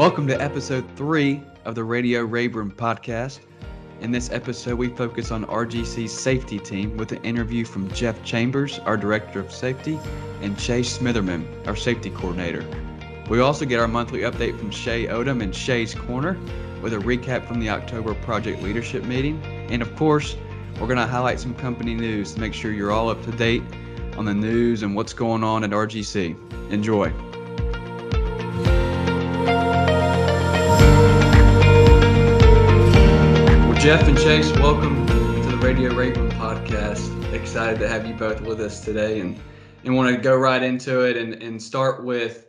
Welcome to episode three of the Radio Rayburn podcast. In this episode, we focus on RGC's safety team with an interview from Jeff Chambers, our Director of Safety, and Chase Smitherman, our Safety Coordinator. We also get our monthly update from Shay Odom and Shay's Corner with a recap from the October Project Leadership Meeting. And of course, we're going to highlight some company news to make sure you're all up to date on the news and what's going on at RGC. Enjoy. Jeff and Chase, welcome to the Radio Rayburn podcast. Excited to have you both with us today and, and want to go right into it and, and start with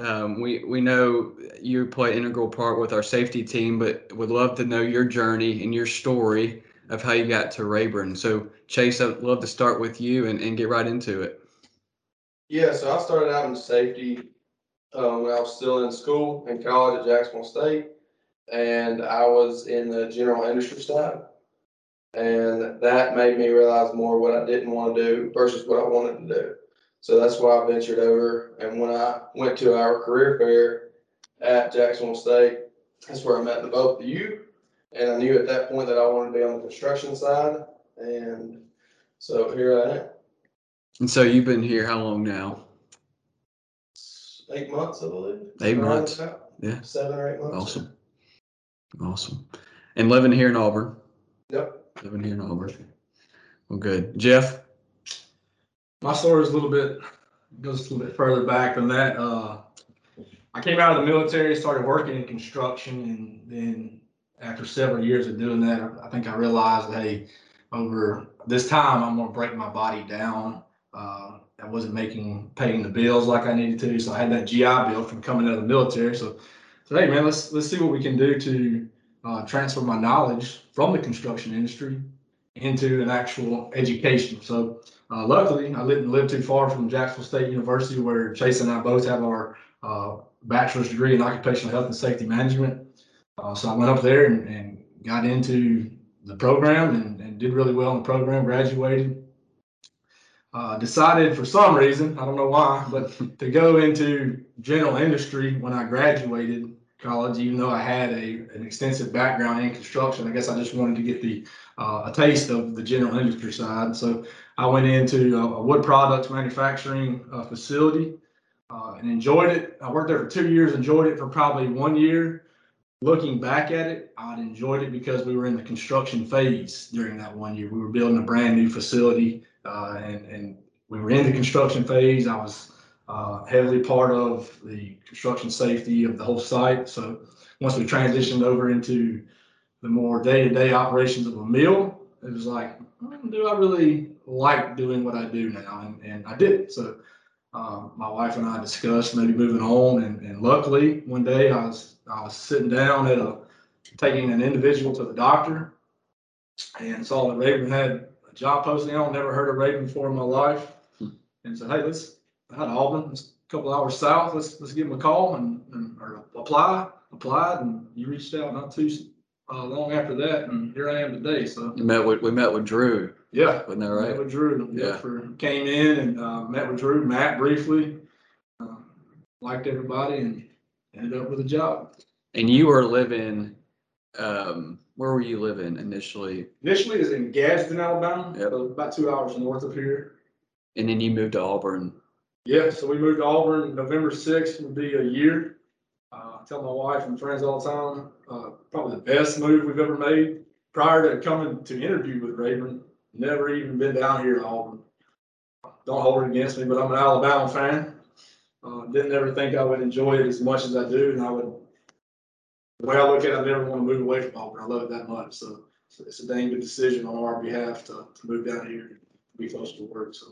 um, we, we know you play an integral part with our safety team, but would love to know your journey and your story of how you got to Rayburn. So, Chase, I'd love to start with you and, and get right into it. Yeah, so I started out in safety um, when I was still in school in college at Jacksonville State, and I was in the general industry side. And that made me realize more what I didn't want to do versus what I wanted to do. So that's why I ventured over. And when I went to our career fair at Jacksonville State, that's where I met the both of you. And I knew at that point that I wanted to be on the construction side. And so here I am. And so you've been here how long now? Eight months, I believe. Eight months. Yeah. Seven or eight months. Awesome. Awesome. And living here in Auburn. Yep. Living here in Auburn. Well, good. Jeff? my story is a little bit goes a little bit further back than that. Uh, I came out of the military, started working in construction, and then after several years of doing that, I think I realized, hey, over this time, I'm gonna break my body down. Uh, I wasn't making paying the bills like I needed to, so I had that GI Bill from coming out of the military. So, so hey, man, let's let's see what we can do to uh, transfer my knowledge from the construction industry into an actual education. So uh, luckily, I didn't live too far from Jacksonville State University, where Chase and I both have our uh, bachelor's degree in occupational health and safety management. Uh, so I went up there and, and got into the program and, and, did really well in the program, graduated. Uh, decided for some reason, I don't know why, but to go into general industry when I graduated college, even though I had a, an extensive background in construction. I guess I just wanted to get the uh, a taste of the general industry side. So I went into a, a wood products manufacturing uh, facility uh, and enjoyed it. I worked there for two years, enjoyed it for probably one year. Looking back at it, I'd enjoyed it because we were in the construction phase during that one year. We were building a brand new facility uh, and, and we were in the construction phase. I was uh, heavily part of the construction safety of the whole site. So once we transitioned over into the more day-to-day operations of a mill, it was like, hmm, do I really like doing what I do now? And, and I did. So um, my wife and I discussed maybe moving on. And, and luckily, one day I was I was sitting down at a taking an individual to the doctor and saw that Rayburn had a job posting on. Never heard of Rayburn before in my life, hmm. and said, "Hey, let's out of Auburn, it's a couple hours south. Let's let's give them a call and, and or apply. Applied, and you reached out not too uh, long after that, and here I am today. So we met with we met with Drew. Yeah, wasn't that right? Met with Drew. Yeah, for, came in and uh, met with Drew, Matt briefly. Uh, liked everybody and ended up with a job. And you were living. Um, where were you living initially? Initially, is in Gadsden, Alabama. Yeah, about two hours north of here. And then you moved to Auburn yeah, so we moved to Auburn. November 6th would be a year. Uh, I tell my wife and friends all the time, uh, probably the best move we've ever made. Prior to coming to interview with Rayburn, never even been down here to Auburn. Don't hold it against me, but I'm an Alabama fan. Uh, didn't ever think I would enjoy it as much as I do, and I would. The way I look at it, I never want to move away from Auburn. I love it that much, so, so it's a dang good decision on our behalf to, to move down here, and be close to work. So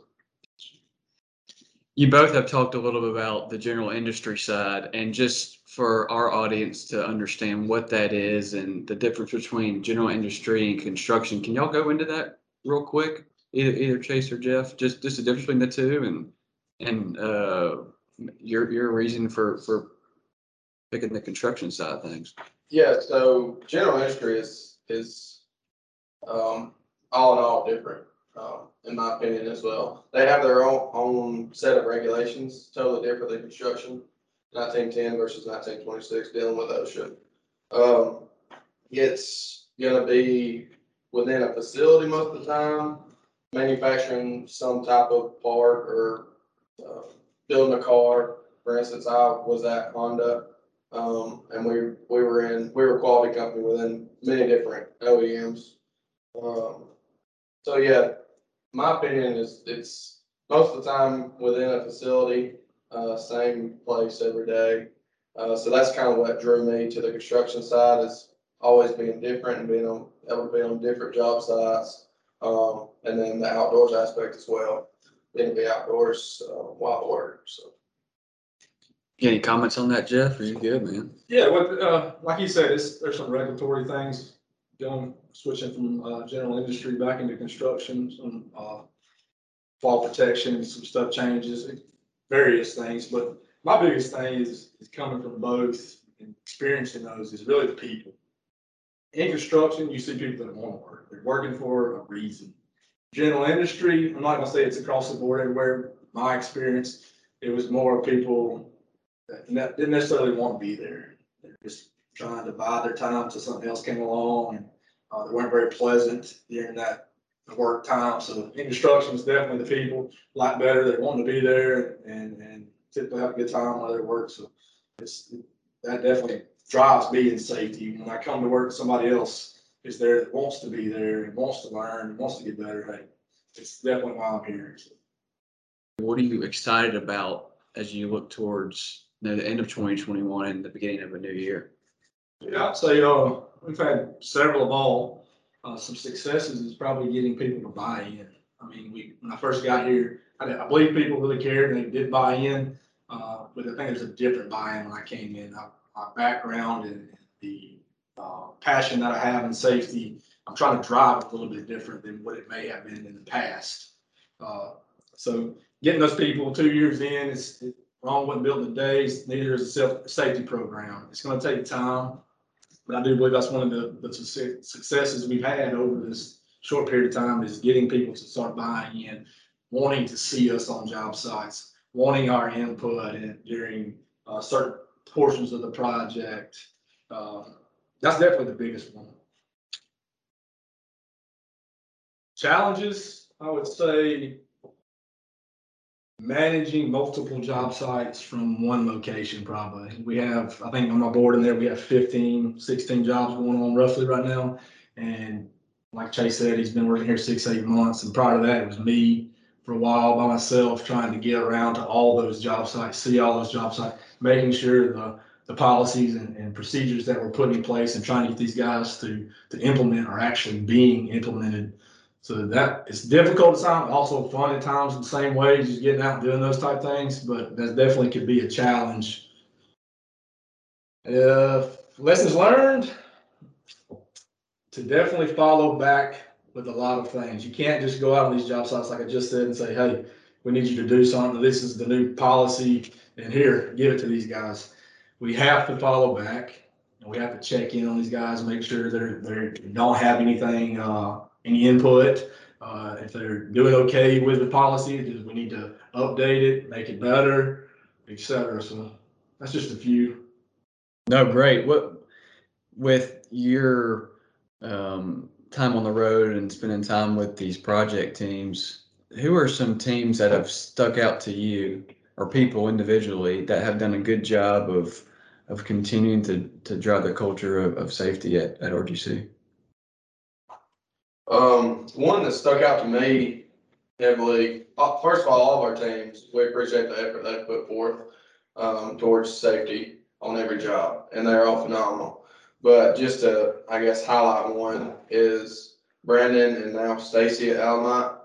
you both have talked a little bit about the general industry side and just for our audience to understand what that is and the difference between general industry and construction can y'all go into that real quick? Either either chase or jeff just just the difference between the two and and uh your your reason for for picking the construction side of things. Yeah so general industry is is um all in all different um, in my opinion as well. They have their own, own set of regulations, totally different than construction. nineteen ten versus nineteen twenty-six, dealing with OSHA. Um, it's gonna be within a facility most of the time, manufacturing some type of part or, uh, building a car. For instance, I was at Honda, um, and we, we were in, we were a quality company within many different OEMs. Um, so yeah, my opinion is it's most of the time within a facility, uh, same place every day. Uh, so that's kind of what drew me to the construction side is always being different and being on, able to be on different job sites. Um, and then the outdoors aspect as well, being to be outdoors, uh, while at work, so. Any comments on that, Jeff? Are you good, man? Yeah, what, uh, like you said, it's, there's some regulatory things going, switching from, uh, general industry back into construction, some, uh, fall protection, some stuff changes, various things, but my biggest thing is, is coming from both and experiencing those is really the people. In construction, you see people that want to work, they're working for a reason. General industry, I'm not gonna say it's across the board everywhere, my experience, it was more people that didn't necessarily want to be there. They're just trying to buy their time till something else came along and, uh, they weren't very pleasant during that work time. So instruction is definitely the people, lot better. They want to be there and, and typically have a good time while they work. So it's, that definitely drives me in safety. When I come to work, somebody else is there that wants to be there and wants to learn, and wants to get better. Hey, it's definitely why I'm here. So. What are you excited about as you look towards the end of twenty twenty-one and the beginning of a new year? Yeah, I'd say, uh, we've had several of all, uh, some successes is probably getting people to buy in. I mean, we, when I first got here, I, I believe people really cared and they did buy in. Uh, but I think there's a different buy-in when I came in. I- My background and the, uh, passion that I have in safety, I'm trying to drive a little bit different than what it may have been in the past. Uh, so getting those people two years in, it's, it, Rome wasn't built in days, neither is a self, safety program. It's gonna take time. But I do believe that's one of the, the success- successes we've had over this short period of time is getting people to start buying in, wanting to see us on job sites, wanting our input in during, uh, certain portions of the project. Um, that's definitely the biggest one. Challenges, I would say managing multiple job sites from one location probably. We have, I think on my board in there, we have 15, 16 jobs going on roughly right now. And like Chase said, he's been working here six, eight months. And prior to that, it was me for a while by myself trying to get around to all those job sites, see all those job sites, making sure the, the policies and, and procedures that we're putting in place and trying to get these guys to, to implement are actually being implemented. So that it's difficult at times, also fun at times in the same way, just getting out and doing those type things, but that definitely could be a challenge. Uh, lessons learned to definitely follow back with a lot of things. You can't just go out on these job sites, like I just said, and say, hey, we need you to do something. This is the new policy, and here, give it to these guys. We have to follow back, and we have to check in on these guys, make sure they're they're don't have anything, uh, any input. Uh, if they're doing okay with the policy, we need to update it, make it better, et cetera. So that's just a few. No, great. What with your um, time on the road and spending time with these project teams, who are some teams that have stuck out to you or people individually that have done a good job of of continuing to to drive the culture of, of safety at, at RGC? Um, one that stuck out to me heavily, uh, first of all, all of our teams, we appreciate the effort they put forth um, towards safety on every job, and they're all phenomenal. But just to, I guess, highlight one is Brandon and now Stacy at Alamont.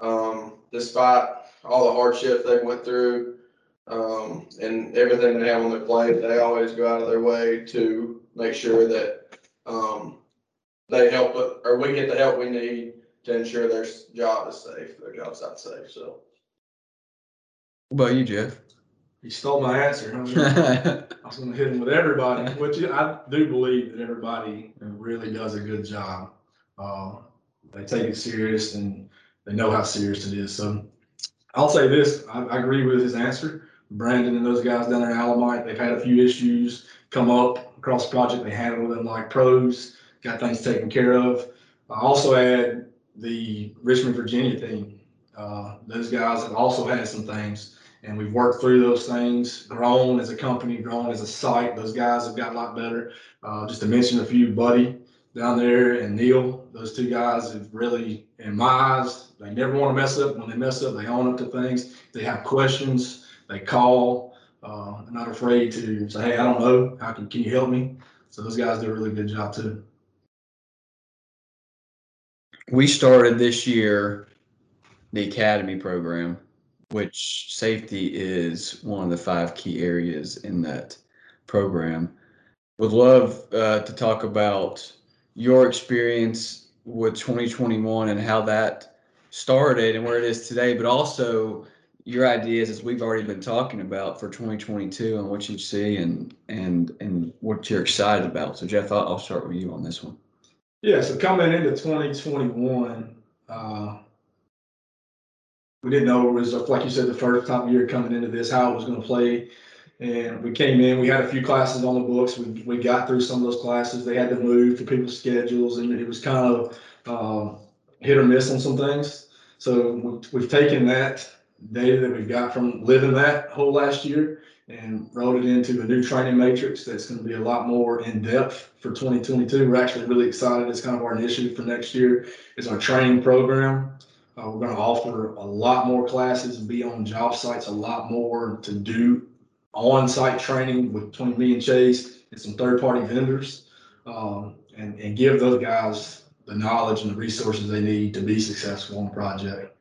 Um, despite all the hardship they went through, um, and everything they have on their plate, they always go out of their way to make sure that, um, they help, it- or we get the help we need to ensure their s- job is safe, their job site safe, so. What about you, Jeff? You stole my answer. I mean, I was gonna hit him with everybody, which I do believe that everybody really does a good job. Uh, they take it serious and they know how serious it is. So I'll say this, I, I agree with his answer. Brandon and those guys down there in Alamite, they've had a few issues come up across the project. They handle them like pros, got things taken care of. I also had the Richmond, Virginia team. Uh, those guys have also had some things and we've worked through those things, grown as a company, grown as a site. Those guys have got a lot better. Uh, just to mention a few, Buddy down there and Neil, those two guys have really, in my eyes, they never want to mess up. When they mess up, they own up to things. They have questions, they call. Uh, they're not afraid to say, "Hey, I don't know. How can can you help me?" So those guys do a really good job too. We started this year the academy program, which safety is one of the five key areas in that program. Would love uh, to talk about your experience with 2021 and how that started and where it is today, but also your ideas as we've already been talking about for 2022 and what you see and and and what you're excited about. So Jeff, I'll, I'll start with you on this one. Yeah, so coming into 2021, uh, we didn't know it was like you said the first time year coming into this how it was going to play. And we came in, we had a few classes on the books. We, we got through some of those classes. They had to move to people's schedules, and it was kind of uh, hit or miss on some things. So we, we've taken that data that we've got from living that whole last year and wrote it into a new training matrix that's going to be a lot more in depth for 2022. We're actually really excited. It's kind of our initiative for next year. It's our training program. Uh, we're going to offer a lot more classes, and be on job sites a lot more to do on-site training with between me and Chase and some third-party vendors, um, and, and give those guys the knowledge and the resources they need to be successful on the project.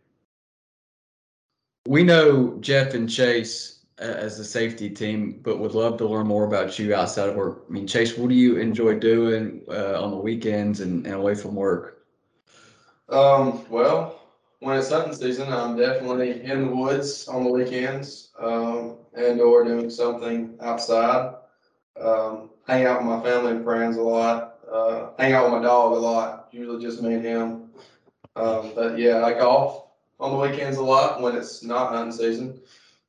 We know Jeff and Chase as a safety team, but would love to learn more about you outside of work. I mean, Chase, what do you enjoy doing uh, on the weekends and, and away from work? Um, well, when it's hunting season, I'm definitely in the woods on the weekends, um, and or doing something outside. Um, hang out with my family and friends a lot, uh, hang out with my dog a lot, usually just me and him. Um, but yeah, I golf on the weekends a lot when it's not hunting season.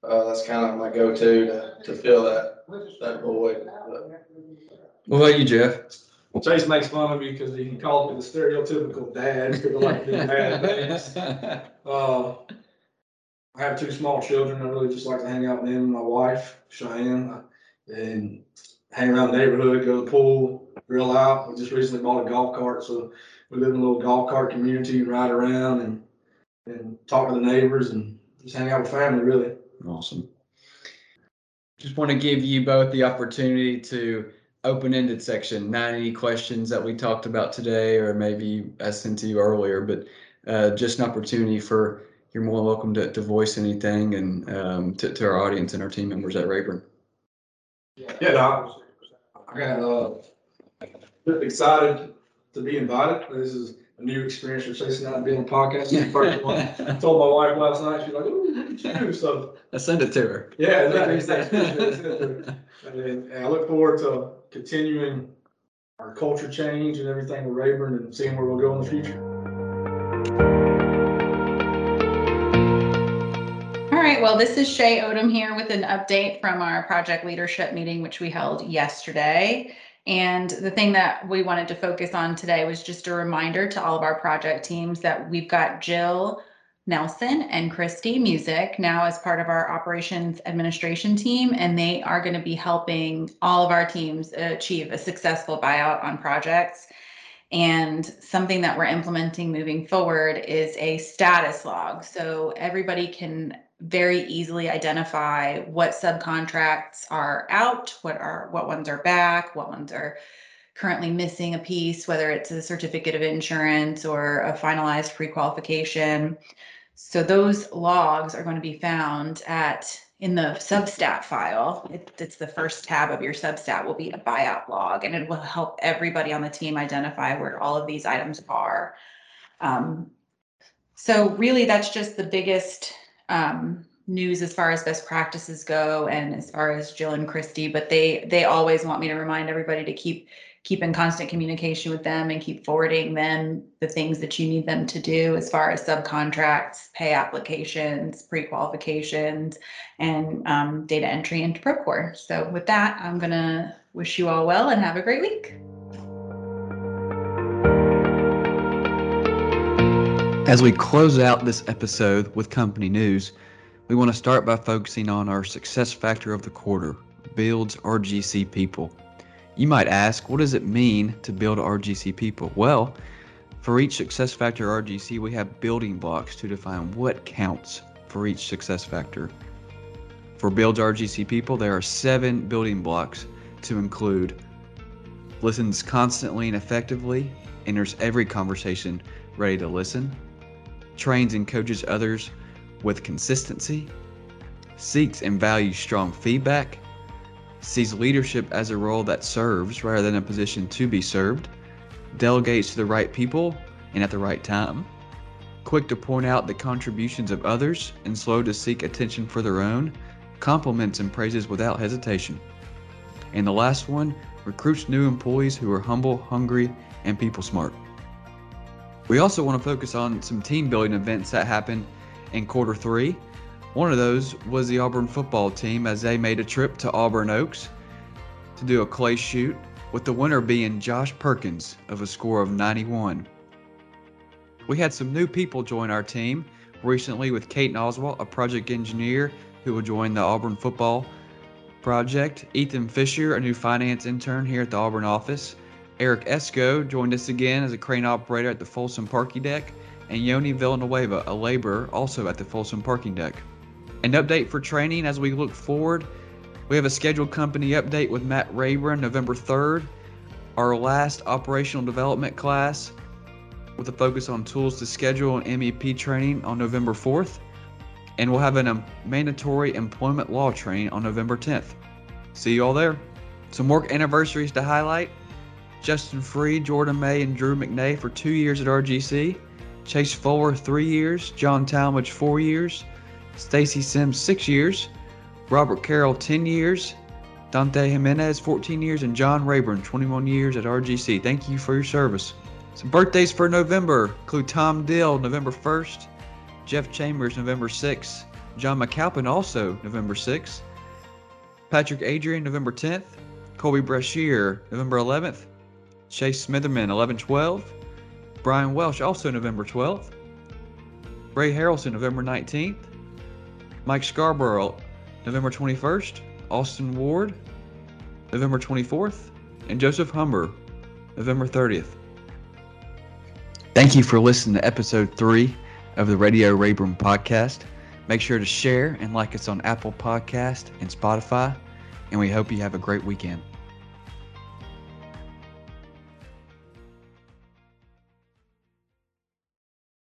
Uh, that's kind of my go-to to, to fill that, that void. But What about you, Jeff? Chase makes fun of me because he calls me the stereotypical dad because I like doing bad things. Uh, I have two small children. I really just like to hang out with them and my wife, Cheyenne, and hang around the neighborhood, go to the pool, grill out. We just recently bought a golf cart, so we live in a little golf cart community, ride around and and talk to the neighbors and just hang out with family, really. Awesome. Just want to give you both the opportunity to open-ended section, not any questions that we talked about today or maybe I sent to you earlier, but uh, just an opportunity for you're more welcome to, to voice anything and um, to, to our audience and our team members at Rayburn. Yeah, no, I got uh, excited to be invited. This is a new experience for Chase and I being on podcast. This the first one. I told my wife last night, she's like, "Ooh, look at you!" So I send it to her. yeah, exactly. And and I look forward to continuing our culture change and everything with Rayburn and seeing where we'll go in the future. All right, well, this is Shay Odom here with an update from our project leadership meeting, which we held yesterday. And the thing that we wanted to focus on today was just a reminder to all of our project teams that we've got Jill Nelson and Christy Music now as part of our operations administration team, and they are going to be helping all of our teams achieve a successful buyout on projects. And something that we're implementing moving forward is a status log. So everybody can very easily identify what subcontracts are out, what are what ones are back, what ones are currently missing a piece, whether it's a certificate of insurance or a finalized pre-qualification. So those logs are going to be found at in the substat file. It, it's the first tab of your substat will be a buyout log, and it will help everybody on the team identify where all of these items are. Um, so really, that's just the biggest um, news as far as best practices go, and as far as Jill and Christy. But they they always want me to remind everybody to keep keep in constant communication with them and keep forwarding them the things that you need them to do as far as subcontracts, pay applications, pre-qualifications, and um, data entry into Procore. So with that, I'm gonna wish you all well and have a great week. As we close out this episode with company news, we want to start by focusing on our success factor of the quarter, builds RGC people. You might ask, what does it mean to build RGC people? Well, for each success factor RGC, we have building blocks to define what counts for each success factor. For builds RGC people, there are seven building blocks to include listens constantly and effectively, enters every conversation ready to listen, trains and coaches others with consistency, seeks and values strong feedback, sees leadership as a role that serves rather than a position to be served, delegates to the right people and at the right time, quick to point out the contributions of others and slow to seek attention for their own, compliments and praises without hesitation. And the last one recruits new employees who are humble, hungry, and people smart. We also want to focus on some team building events that happened in quarter three one of those was the Auburn football team as they made a trip to Auburn Oaks to do a clay shoot, with the winner being Josh Perkins of a score of 91. We had some new people join our team recently with Kate Oswald, a project engineer who will join the Auburn football project, Ethan Fisher, a new finance intern here at the Auburn office, Eric Esco joined us again as a crane operator at the Folsom parking deck, and Yoni Villanueva, a laborer also at the Folsom parking deck. An update for training as we look forward. We have a scheduled company update with Matt Rayburn November 3rd, our last operational development class with a focus on tools to schedule and MEP training on November 4th, and we'll have a um, mandatory employment law training on November 10th. See you all there. Some work anniversaries to highlight. Justin Free, Jordan May, and Drew McNay for two years at RGC. Chase Fuller, three years. John Talmadge, four years. Stacy Sims, six years. Robert Carroll, 10 years. Dante Jimenez, 14 years. And John Rayburn, 21 years at RGC. Thank you for your service. Some birthdays for November include Tom Dill, November 1st. Jeff Chambers, November 6th. John McAlpin, also November 6th. Patrick Adrian, November 10th. Colby Brashear, November 11th. Chase Smitherman, 11 12. Brian Welsh, also November 12th. Ray Harrelson, November 19th. Mike Scarborough, November 21st, Austin Ward, November 24th, and Joseph Humber, November 30th. Thank you for listening to episode three of the Radio Rayburn podcast. Make sure to share and like us on Apple Podcast and Spotify, and we hope you have a great weekend.